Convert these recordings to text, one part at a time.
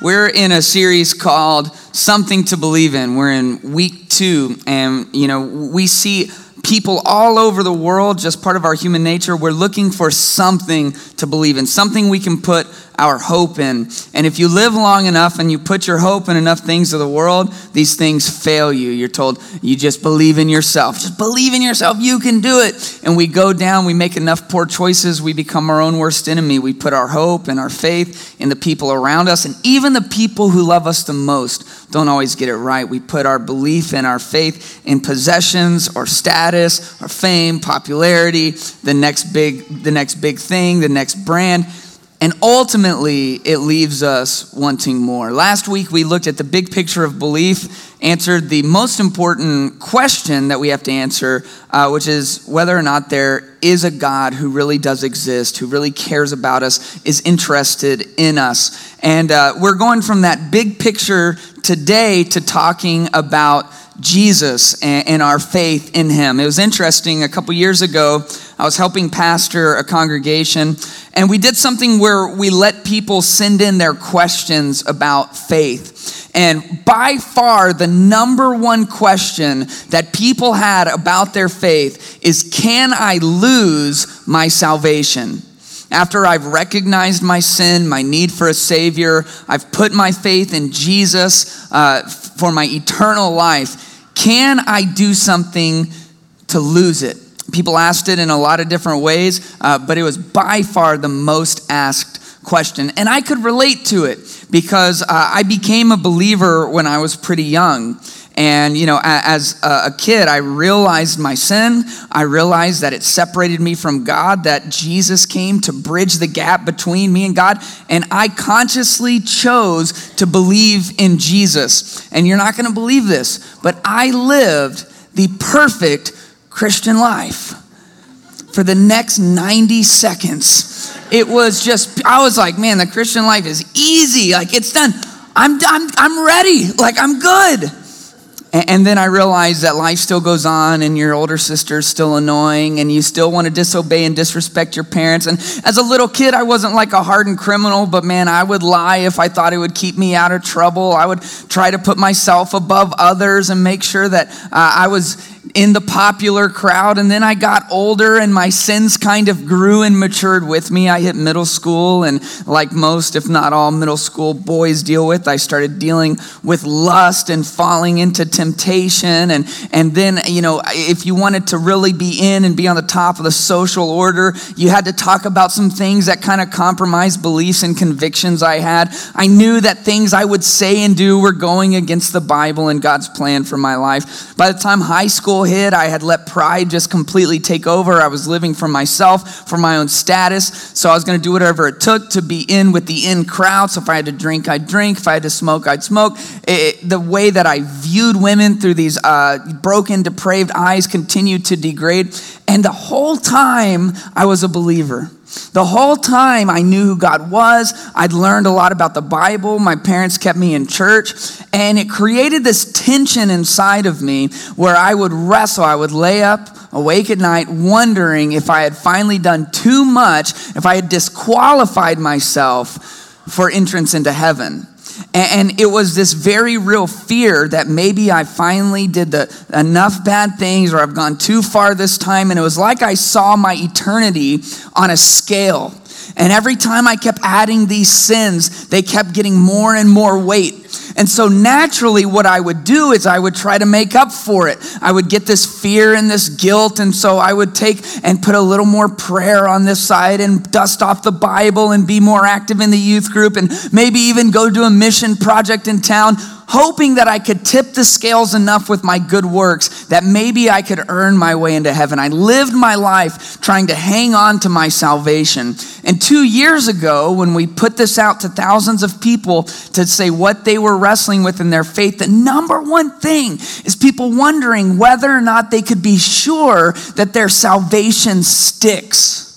We're in a series called Something to Believe in. We're in week two, and you know, we see people all over the world, just part of our human nature. We're looking for something to believe in, something we can put our hope in. And if you live long enough and you put your hope in enough things of the world, these things fail you. You're told you just believe in yourself. Just believe in yourself. You can do it. And we go down, we make enough poor choices, we become our own worst enemy. We put our hope and our faith in the people around us. And even the people who love us the most don't always get it right. We put our belief and our faith in possessions or status or fame, popularity, the next big, the next big thing, the next brand. And ultimately, it leaves us wanting more. Last week, we looked at the big picture of belief, answered the most important question that we have to answer, uh, which is whether or not there is a God who really does exist, who really cares about us, is interested in us. And uh, we're going from that big picture today to talking about Jesus and, our faith in him. It was interesting, a couple years ago, I was helping pastor a congregation, and we did something where we let people send in their questions about faith. And by far, the number one question that people had about their faith is Can I lose my salvation? After I've recognized my sin, my need for a Savior, I've put my faith in Jesus uh, for my eternal life can I do something to lose it? People asked it in a lot of different ways, uh, but it was by far the most asked question. And I could relate to it because uh, I became a believer when I was pretty young. And, you know, as a kid, I realized my sin. I realized that it separated me from God, that Jesus came to bridge the gap between me and God. And I consciously chose to believe in Jesus. And you're not going to believe this, but I lived the perfect Christian life for the next 90 seconds. It was just, I was like, man, the Christian life is easy. Like, it's done. I'm, I'm, I'm ready. Like, I'm good. And then I realized that life still goes on and your older sister is still annoying and you still want to disobey and disrespect your parents. And as a little kid, I wasn't like a hardened criminal, but man, I would lie if I thought it would keep me out of trouble. I would try to put myself above others and make sure that uh, I was in the popular crowd. And then I got older and my sins kind of grew and matured with me. I hit middle school, and like most, if not all, middle school boys deal with, I started dealing with lust and falling into temptation. And, and then, you know, if you wanted to really be in and be on the top of the social order, you had to talk about some things that kind of compromised beliefs and convictions I had. I knew that things I would say and do were going against the Bible and God's plan for my life. By the time high school, hit, I had let pride just completely take over. I was living for myself, for my own status. So I was going to do whatever it took to be in with the in crowd. So if I had to drink, I'd drink. If I had to smoke, I'd smoke. It, the way that I viewed women through these uh, broken, depraved eyes continued to degrade. And the whole time, I was a believer. The whole time I knew who God was. I'd learned a lot about the Bible. My parents kept me in church. And it created this tension inside of me where I would wrestle. I would lay up awake at night wondering if I had finally done too much, if I had disqualified myself for entrance into heaven. And it was this very real fear that maybe I finally did the, enough bad things or I've gone too far this time. And it was like I saw my eternity on a scale. And every time I kept adding these sins, they kept getting more and more weight. And so naturally, what I would do is I would try to make up for it. I would get this fear and this guilt. And so I would take and put a little more prayer on this side and dust off the Bible and be more active in the youth group and maybe even go do a mission project in town hoping that I could tip the scales enough with my good works that maybe I could earn my way into heaven. I lived my life trying to hang on to my salvation. And two years ago, when we put this out to thousands of people to say what they were wrestling with in their faith, the number one thing is people wondering whether or not they could be sure that their salvation sticks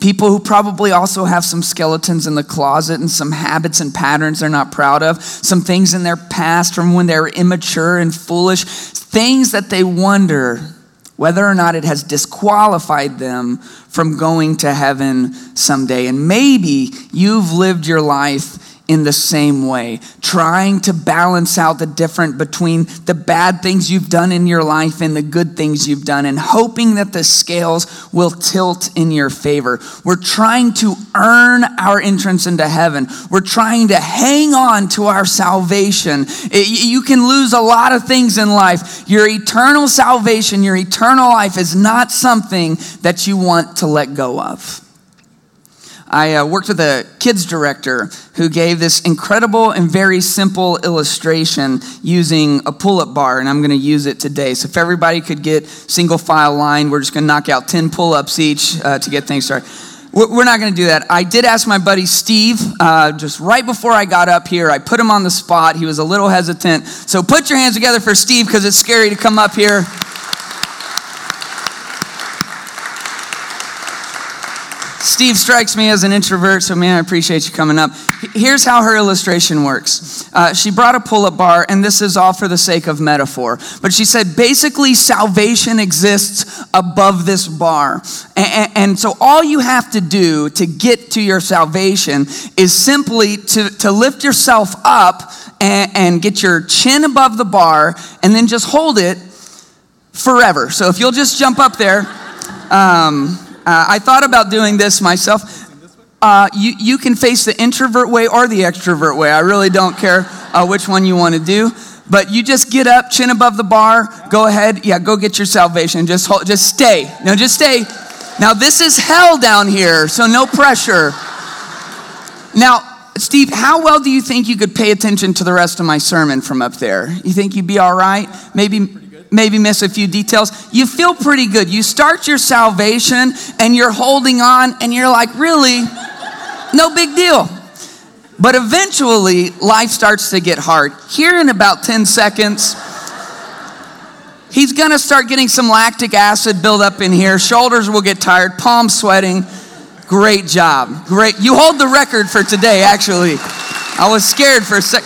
people who probably also have some skeletons in the closet and some habits and patterns they're not proud of, some things in their past from when they were immature and foolish, things that they wonder whether or not it has disqualified them from going to heaven someday. And maybe you've lived your life in the same way, trying to balance out the difference between the bad things you've done in your life and the good things you've done, and hoping that the scales will tilt in your favor. We're trying to earn our entrance into heaven. We're trying to hang on to our salvation. You can lose a lot of things in life. Your eternal salvation, your eternal life is not something that you want to let go of. I uh, worked with a kids director who gave this incredible and very simple illustration using a pull up bar, and I'm going to use it today. So, if everybody could get single file line, we're just going to knock out 10 pull ups each uh, to get things started. We're not going to do that. I did ask my buddy Steve uh, just right before I got up here. I put him on the spot. He was a little hesitant. So, put your hands together for Steve because it's scary to come up here. Steve strikes me as an introvert, so man, I appreciate you coming up. Here's how her illustration works. Uh, she brought a pull up bar, and this is all for the sake of metaphor. But she said basically, salvation exists above this bar. And, and so, all you have to do to get to your salvation is simply to, to lift yourself up and, and get your chin above the bar, and then just hold it forever. So, if you'll just jump up there. Um, uh, I thought about doing this myself. Uh, you, you can face the introvert way or the extrovert way. I really don't care uh, which one you want to do. But you just get up, chin above the bar, go ahead. Yeah, go get your salvation. Just, hold, just stay. No, just stay. Now, this is hell down here, so no pressure. Now, Steve, how well do you think you could pay attention to the rest of my sermon from up there? You think you'd be all right? Maybe maybe miss a few details, you feel pretty good. You start your salvation and you're holding on and you're like, really? No big deal. But eventually, life starts to get hard. Here in about 10 seconds, he's gonna start getting some lactic acid build up in here. Shoulders will get tired, palms sweating. Great job. Great. You hold the record for today, actually. I was scared for a sec.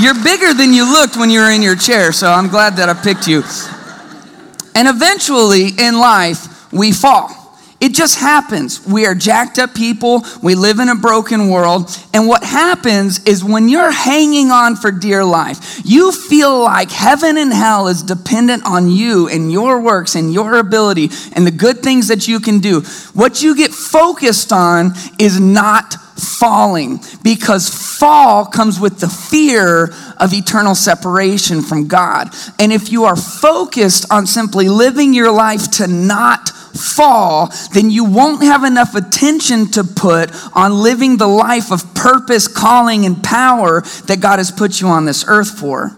You're bigger than you looked when you were in your chair, so I'm glad that I picked you. And eventually in life, we fall. It just happens. We are jacked up people. We live in a broken world. And what happens is when you're hanging on for dear life, you feel like heaven and hell is dependent on you and your works and your ability and the good things that you can do. What you get focused on is not falling because fall comes with the fear of eternal separation from God. And if you are focused on simply living your life to not fall, then you won't have enough attention to put on living the life of purpose, calling, and power that God has put you on this earth for.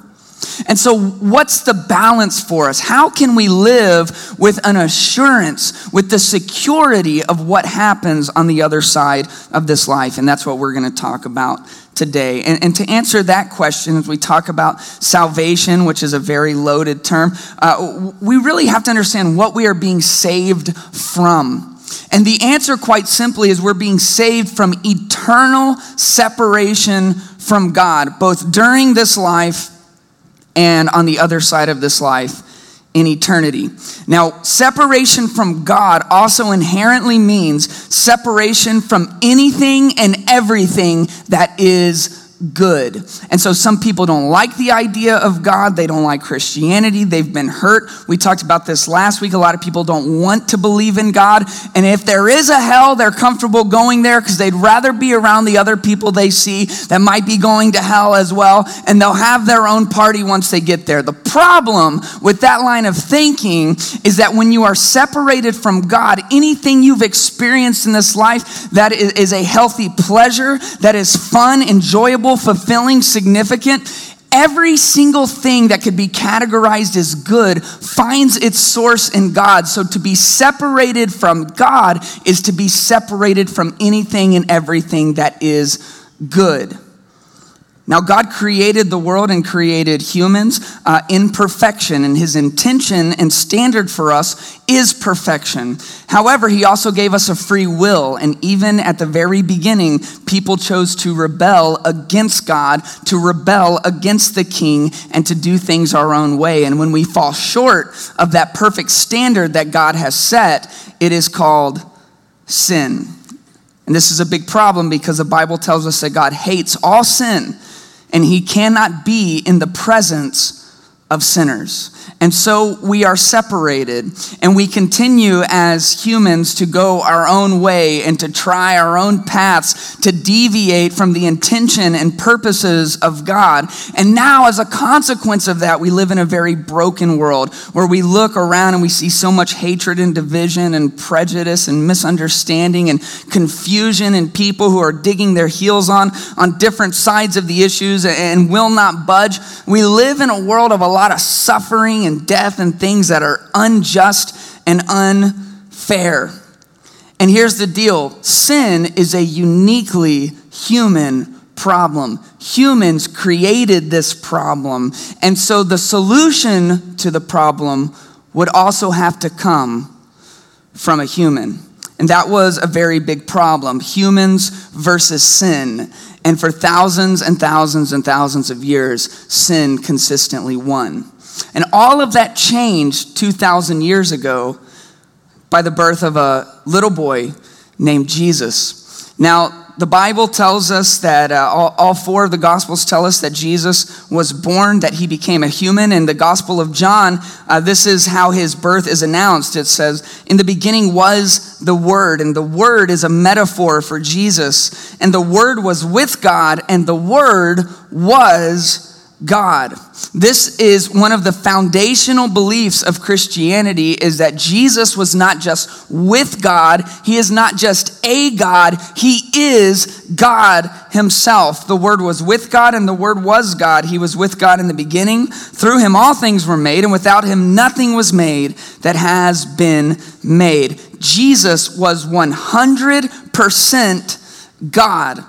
And so, what's the balance for us? How can we live with an assurance, with the security of what happens on the other side of this life? And that's what we're going to talk about today. And, and, to answer that question, as we talk about salvation, which is a very loaded term, uh, we really have to understand what we are being saved from. And the answer, quite simply, is we're being saved from eternal separation from God, both during this life and on the other side of this life in eternity. Now, separation from God also inherently means separation from anything and everything that is good. And so some people don't like the idea of God. They don't like Christianity. They've been hurt. We talked about this last week. A lot of people don't want to believe in God. And if there is a hell, they're comfortable going there because they'd rather be around the other people they see that might be going to hell as well. And they'll have their own party once they get there. The problem with that line of thinking is that when you are separated from God, anything you've experienced in this life that is a healthy pleasure, that is fun, enjoyable, fulfilling, significant, every single thing that could be categorized as good finds its source in God. So to be separated from God is to be separated from anything and everything that is good. Now, God created the world and created humans uh, in perfection, and His intention and standard for us is perfection. However, He also gave us a free will, and even at the very beginning, people chose to rebel against God, to rebel against the King, and to do things our own way. And when we fall short of that perfect standard that God has set, it is called sin. And this is a big problem because the Bible tells us that God hates all sin and he cannot be in the presence of sinners. And so we are separated and we continue as humans to go our own way and to try our own paths to deviate from the intention and purposes of God. And now, as a consequence of that, we live in a very broken world where we look around and we see so much hatred and division and prejudice and misunderstanding and confusion and people who are digging their heels on on different sides of the issues and will not budge. We live in a world of a lot of suffering and death and things that are unjust and unfair. And here's the deal sin is a uniquely human problem. Humans created this problem. And so the solution to the problem would also have to come from a human. And that was a very big problem humans versus sin. And for thousands and thousands and thousands of years, sin consistently won. And all of that changed 2,000 years ago by the birth of a little boy named Jesus. Now, the Bible tells us that uh, all, all, four of the Gospels tell us that Jesus was born, that he became a human. In the Gospel of John, uh, this is how his birth is announced. It says, In the beginning was the Word, and the Word is a metaphor for Jesus. And the Word was with God, and the Word was God. This is one of the foundational beliefs of Christianity is that Jesus was not just with God, he is not just a God, he is God himself. The word was with God and the word was God. He was with God in the beginning. Through him all things were made and without him nothing was made that has been made. Jesus was 100% God.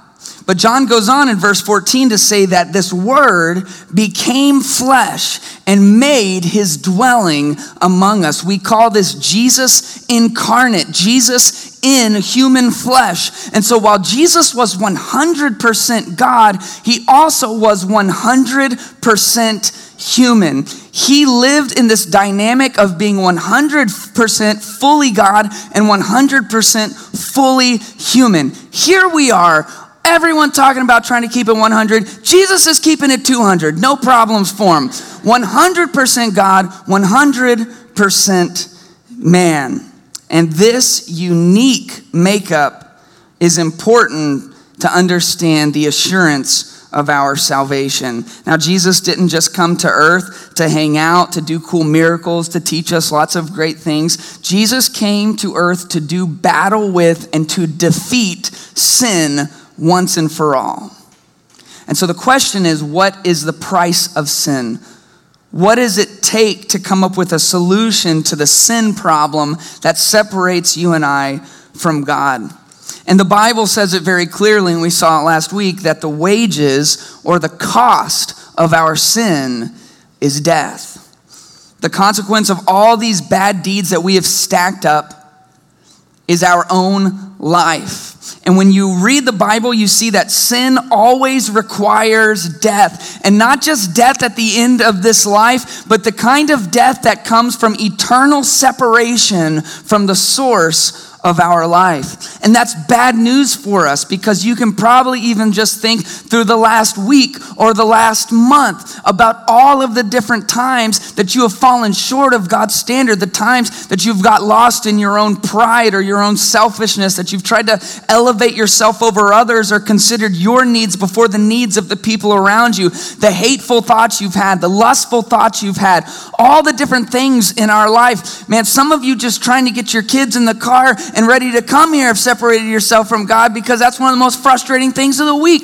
But John goes on in verse 14 to say that this word became flesh and made his dwelling among us. We call this Jesus incarnate, Jesus in human flesh. And so while Jesus was 100% God, he also was 100% human. He lived in this dynamic of being 100% fully God and 100% fully human. Here we are Everyone talking about trying to keep it 100. Jesus is keeping it 200. No problems for him. 100% God, 100% man. And this unique makeup is important to understand the assurance of our salvation. Now, Jesus didn't just come to earth to hang out, to do cool miracles, to teach us lots of great things. Jesus came to earth to do battle with and to defeat sin once and for all. And so the question is what is the price of sin? What does it take to come up with a solution to the sin problem that separates you and I from God? And the Bible says it very clearly, and we saw it last week, that the wages or the cost of our sin is death. The consequence of all these bad deeds that we have stacked up is our own life. And when you read the Bible, you see that sin always requires death. And not just death at the end of this life, but the kind of death that comes from eternal separation from the source of our life. And that's bad news for us because you can probably even just think through the last week or the last month about all of the different times that you have fallen short of God's standard, the times that you've got lost in your own pride or your own selfishness, that you've tried to elevate yourself over others or considered your needs before the needs of the people around you, the hateful thoughts you've had, the lustful thoughts you've had, all the different things in our life. Man, some of you just trying to get your kids in the car and ready to come here have separated yourself from God because that's one of the most frustrating things of the week.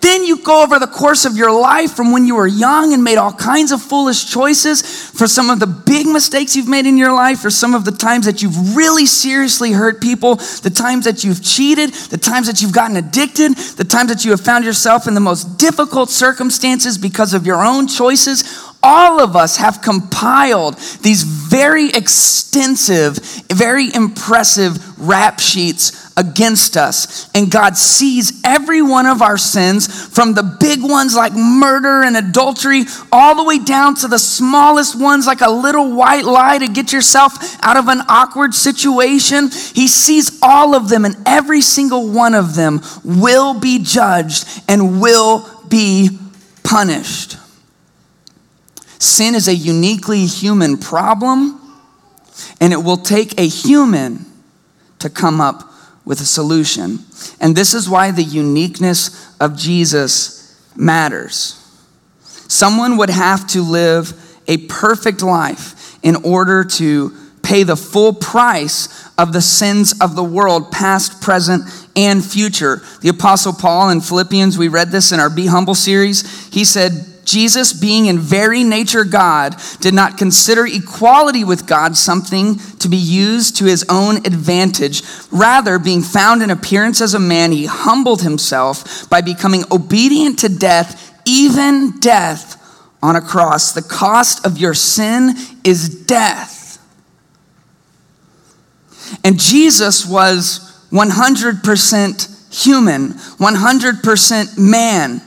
Then you go over the course of your life from when you were young and made all kinds of foolish choices for some of the big mistakes you've made in your life, for some of the times that you've really seriously hurt people, the times that you've cheated, the times that you've gotten addicted, the times that you have found yourself in the most difficult circumstances because of your own choices all of us have compiled these very extensive, very impressive rap sheets against us. And God sees every one of our sins, from the big ones like murder and adultery, all the way down to the smallest ones like a little white lie to get yourself out of an awkward situation. He sees all of them, and every single one of them will be judged and will be punished. Sin is a uniquely human problem, and it will take a human to come up with a solution. And this is why the uniqueness of Jesus matters. Someone would have to live a perfect life in order to pay the full price of the sins of the world, past, present, and future. The Apostle Paul in Philippians, we read this in our Be Humble series. He said, Jesus, being in very nature God, did not consider equality with God something to be used to his own advantage. Rather, being found in appearance as a man, he humbled himself by becoming obedient to death, even death on a cross. The cost of your sin is death. And Jesus was 100% human, 100% man.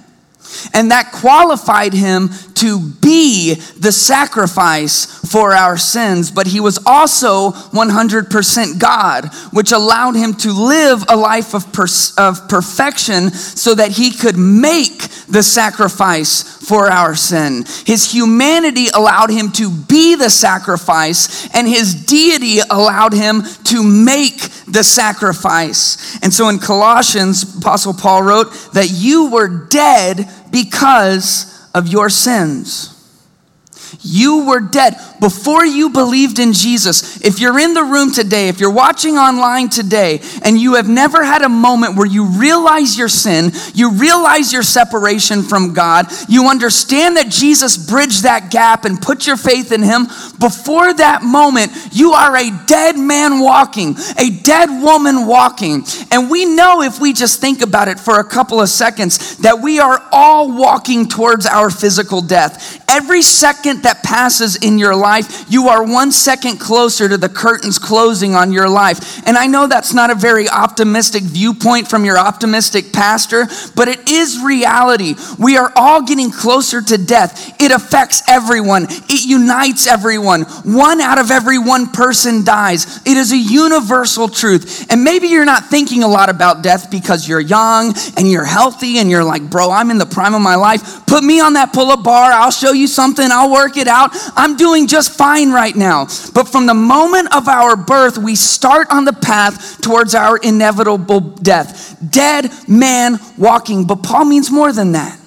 And that qualified him to be the sacrifice for our sins, but he was also 100% God, which allowed him to live a life of, per- of perfection so that he could make the sacrifice for our sin. His humanity allowed him to be the sacrifice, and his deity allowed him to make the sacrifice. And so in Colossians, Apostle Paul wrote that you were dead because of your sins. You were dead before you believed in Jesus. If you're in the room today, if you're watching online today, and you have never had a moment where you realize your sin, you realize your separation from God, you understand that Jesus bridged that gap and put your faith in Him, before that moment, you are a dead man walking, a dead woman walking. And we know if we just think about it for a couple of seconds that we are all walking towards our physical death. Every second that passes in your life, you are one second closer to the curtains closing on your life. And I know that's not a very optimistic viewpoint from your optimistic pastor, but it is reality. We are all getting closer to death. It affects everyone, it unites everyone. One out of every one person dies. It is a universal truth. And maybe you're not thinking a lot about death because you're young and you're healthy and you're like, bro, I'm in the prime of my life. Put me on that pull up bar. I'll show you something. I'll work it out. I'm doing just fine right now. But from the moment of our birth, we start on the path towards our inevitable death. Dead man walking. But Paul means more than that.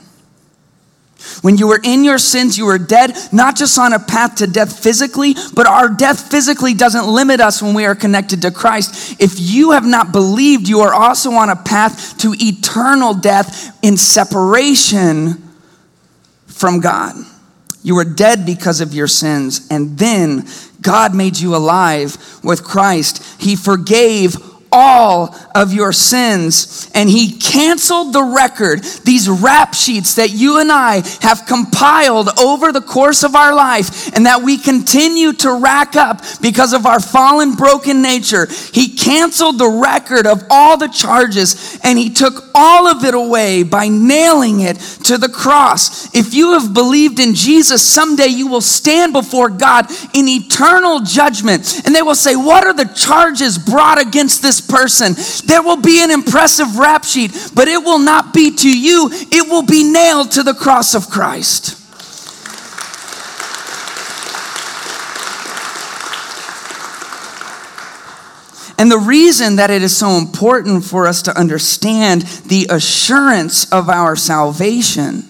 When you were in your sins, you were dead, not just on a path to death physically, but our death physically doesn't limit us when we are connected to Christ. If you have not believed, you are also on a path to eternal death in separation from God. You were dead because of your sins, and then God made you alive with Christ. He forgave all of your sins. And he canceled the record, these rap sheets that you and I have compiled over the course of our life and that we continue to rack up because of our fallen, broken nature. He canceled the record of all the charges and he took all of it away by nailing it to the cross. If you have believed in Jesus, someday you will stand before God in eternal judgment and they will say, What are the charges brought against this person? There will be an impressive rap sheet, but it will not be to you, it will be nailed to the cross of Christ. And the reason that it is so important for us to understand the assurance of our salvation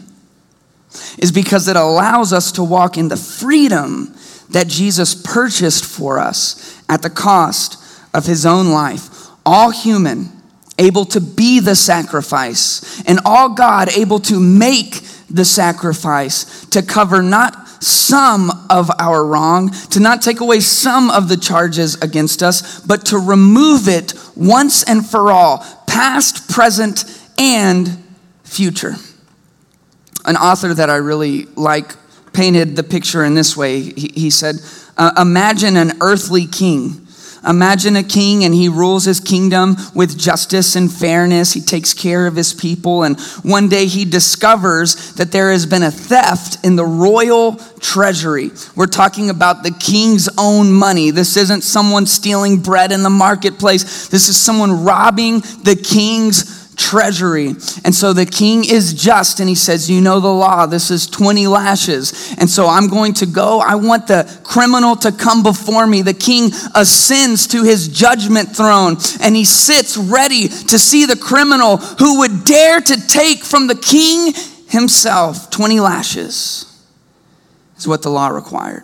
is because it allows us to walk in the freedom that Jesus purchased for us at the cost of his own life. All human, able to be the sacrifice, and all God able to make the sacrifice to cover not some of our wrong, to not take away some of the charges against us, but to remove it once and for all, past, present, and future. An author that I really like painted the picture in this way. He, he said, uh, Imagine an earthly king Imagine a king and he rules his kingdom with justice and fairness. He takes care of his people. And one day he discovers that there has been a theft in the royal treasury. We're talking about the king's own money. This isn't someone stealing bread in the marketplace, this is someone robbing the king's treasury. And so the king is just and he says, You know the law, this is 20 lashes. And so I'm going to go. I want the criminal to come before me. The king ascends to his judgment throne and he sits ready to see the criminal who would dare to take from the king himself 20 lashes, is what the law required.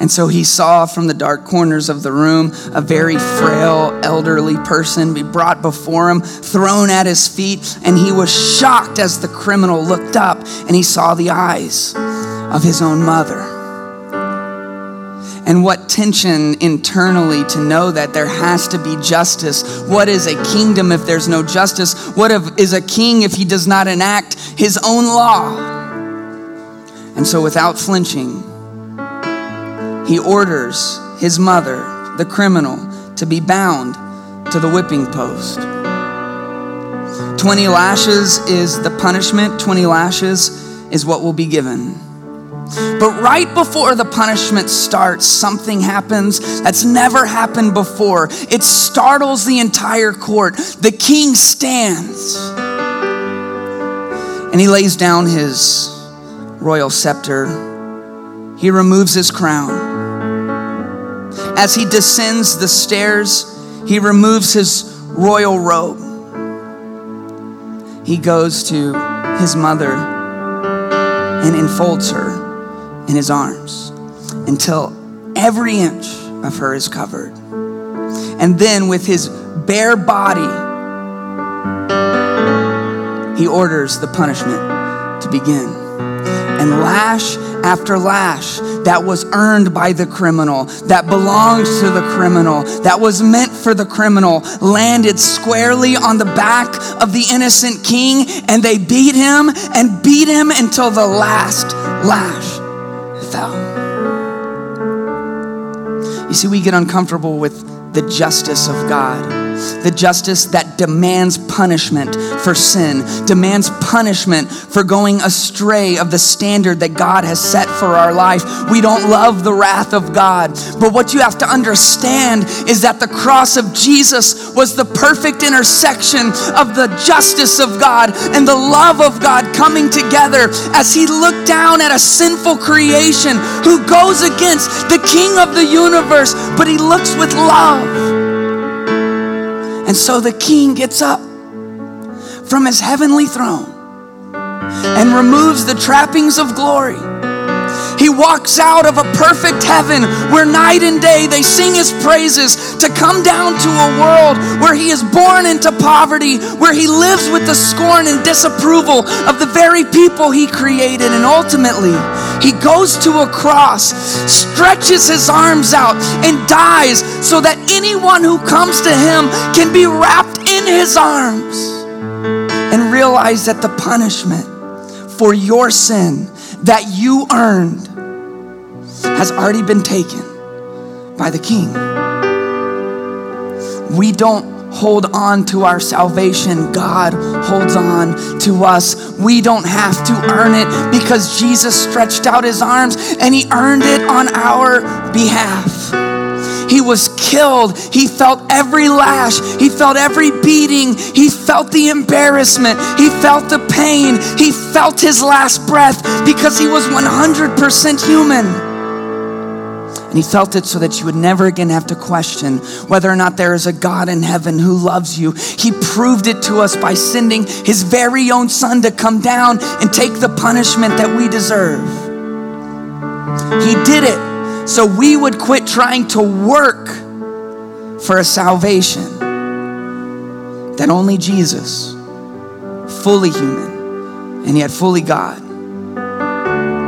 And so he saw from the dark corners of the room a very frail, elderly person be brought before him, thrown at his feet, and he was shocked as the criminal looked up and he saw the eyes of his own mother. And what tension internally to know that there has to be justice. What is a kingdom if there's no justice? What is a king if he does not enact his own law? And so, without flinching, he orders his mother, the criminal, to be bound to the whipping post. 20 lashes is the punishment, 20 lashes is what will be given. But right before the punishment starts, something happens that's never happened before. It startles the entire court. The king stands and he lays down his royal scepter. He removes his crown. As he descends the stairs, he removes his royal robe. He goes to his mother and enfolds her in his arms until every inch of her is covered. And then, with his bare body, he orders the punishment to begin. And lash after lash that was earned by the criminal, that belongs to the criminal, that was meant for the criminal, landed squarely on the back of the innocent king, and they beat him and beat him until the last lash fell. You see, we get uncomfortable with the justice of God the justice that demands punishment for sin, demands punishment for going astray of the standard that God has set for our life. We don't love the wrath of God. But what you have to understand is that the cross of Jesus was the perfect intersection of the justice of God and the love of God coming together as He looked down at a sinful creation who goes against the King of the universe, but He looks with love. And so the king gets up from his heavenly throne and removes the trappings of glory he walks out of a perfect heaven where night and day they sing his praises to come down to a world where he is born into poverty, where he lives with the scorn and disapproval of the very people he created. And ultimately, he goes to a cross, stretches his arms out, and dies so that anyone who comes to him can be wrapped in his arms and realize that the punishment for your sin that you earned has already been taken by the King. We don't hold on to our salvation, God holds on to us. We don't have to earn it because Jesus stretched out his arms and he earned it on our behalf. He was killed. He felt every lash. He felt every beating. He felt the embarrassment. He felt the pain. He felt his last breath because he was 100% human. And he felt it so that you would never again have to question whether or not there is a God in heaven who loves you. He proved it to us by sending his very own son to come down and take the punishment that we deserve. He did it so we would quit trying to work for a salvation that only Jesus, fully human and yet fully God,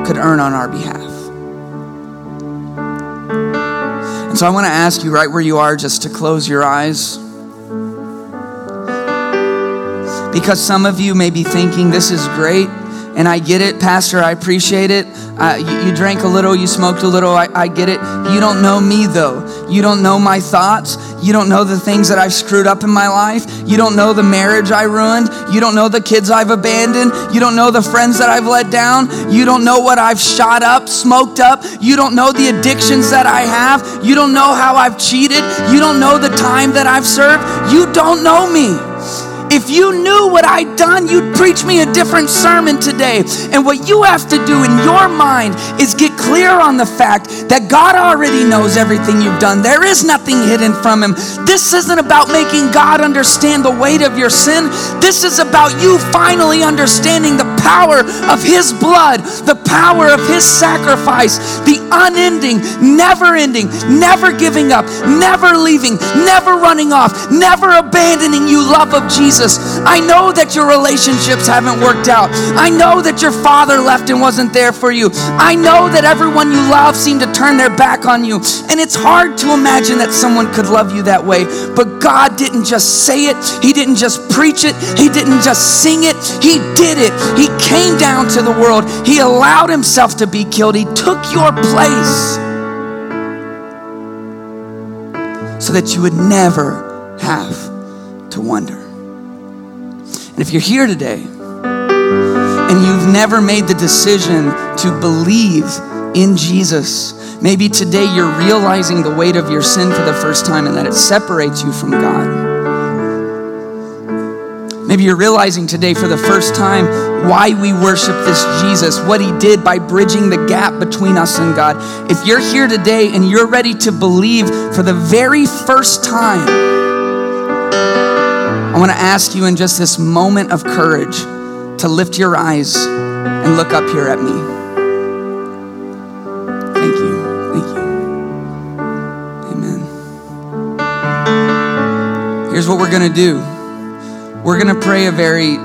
could earn on our behalf. And so I want to ask you, right where you are, just to close your eyes. Because some of you may be thinking, this is great And I get it, Pastor, I appreciate it. Uh, you, you, drank a little, you smoked a little, I, I get it. You don't know me though. You don't know my thoughts. You don't know the things that I've screwed up in my life. You don't know the marriage I ruined. You don't know the kids I've abandoned. You don't know the friends that I've let down. You don't know what I've shot up, smoked up. You don't know the addictions that I have. You don't know how I've cheated. You don't know the time that I've served. You don't know me. If you knew what I'd done, you'd preach me a different sermon today. And what you have to do in your mind is get clear on the fact that God already knows everything you've done. There is nothing hidden from Him. This isn't about making God understand the weight of your sin. This is about you finally understanding the power of His blood, the power of His sacrifice, the unending, never ending, never giving up, never leaving, never running off, never abandoning you love of Jesus. Jesus. I know that your relationships haven't worked out. I know that your father left and wasn't there for you. I know that everyone you love seemed to turn their back on you. And it's hard to imagine that someone could love you that way. But God didn't just say it, He didn't just preach it, He didn't just sing it, He did it. He came down to the world, He allowed Himself to be killed, He took your place so that you would never have to wonder. And if you're here today and you've never made the decision to believe in Jesus, maybe today you're realizing the weight of your sin for the first time and that it separates you from God. Maybe you're realizing today for the first time why we worship this Jesus, what he did by bridging the gap between us and God. If you're here today and you're ready to believe for the very first time, want to ask you in just this moment of courage to lift your eyes and look up here at me. Thank you. Thank you. Amen. Here's what we're going to do we're going to pray a very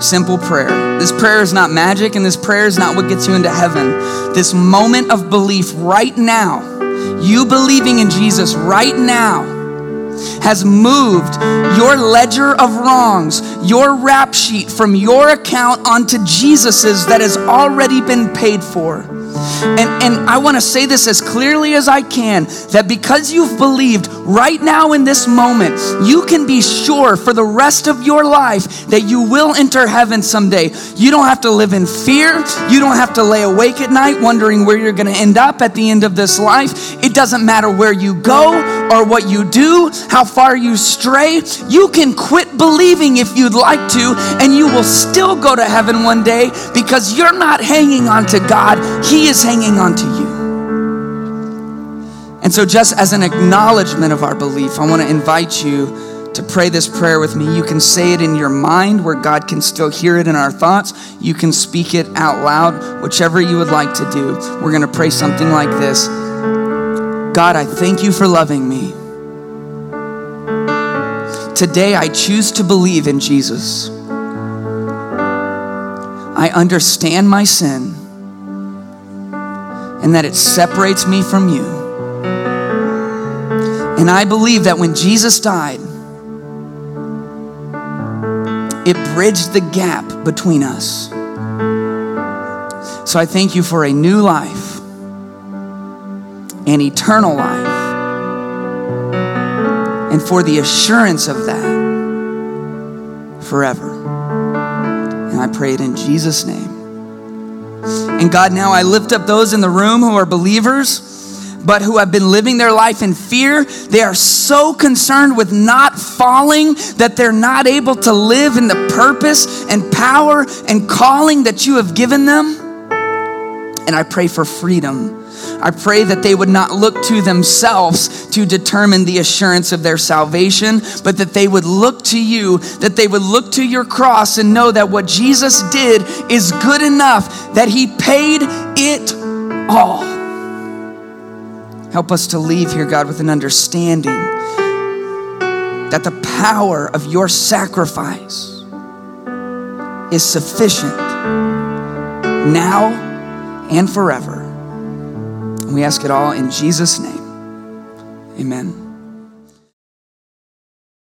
simple prayer. This prayer is not magic, and this prayer is not what gets you into heaven. This moment of belief right now, you believing in Jesus right now has moved your ledger of wrongs, your rap sheet from your account onto Jesus's that has already been paid for. And, and I want to say this as clearly as I can that because you've believed right now in this moment, you can be sure for the rest of your life that you will enter heaven someday. You don't have to live in fear. You don't have to lay awake at night wondering where you're going to end up at the end of this life. It doesn't matter where you go or what you do, how far you stray. You can quit believing if you'd like to, and you will still go to heaven one day because you're not hanging on to God. He is hanging on to you. And so, just as an acknowledgement of our belief, I want to invite you to pray this prayer with me. You can say it in your mind where God can still hear it in our thoughts. You can speak it out loud, whichever you would like to do. We're going to pray something like this God, I thank you for loving me. Today, I choose to believe in Jesus. I understand my sin and that it separates me from you. And I believe that when Jesus died, it bridged the gap between us. So I thank you for a new life, an eternal life, and for the assurance of that forever. And I pray it in Jesus' name. And God, now I lift up those in the room who are believers but who have been living their life in fear. They are so concerned with not falling that they're not able to live in the purpose and power and calling that you have given them. And I pray for freedom. I pray that they would not look to themselves to determine the assurance of their salvation, but that they would look to you, that they would look to your cross and know that what Jesus did is good enough, that he paid it all. Help us to leave here, God, with an understanding that the power of your sacrifice is sufficient now and forever. And we ask it all in Jesus' name. Amen.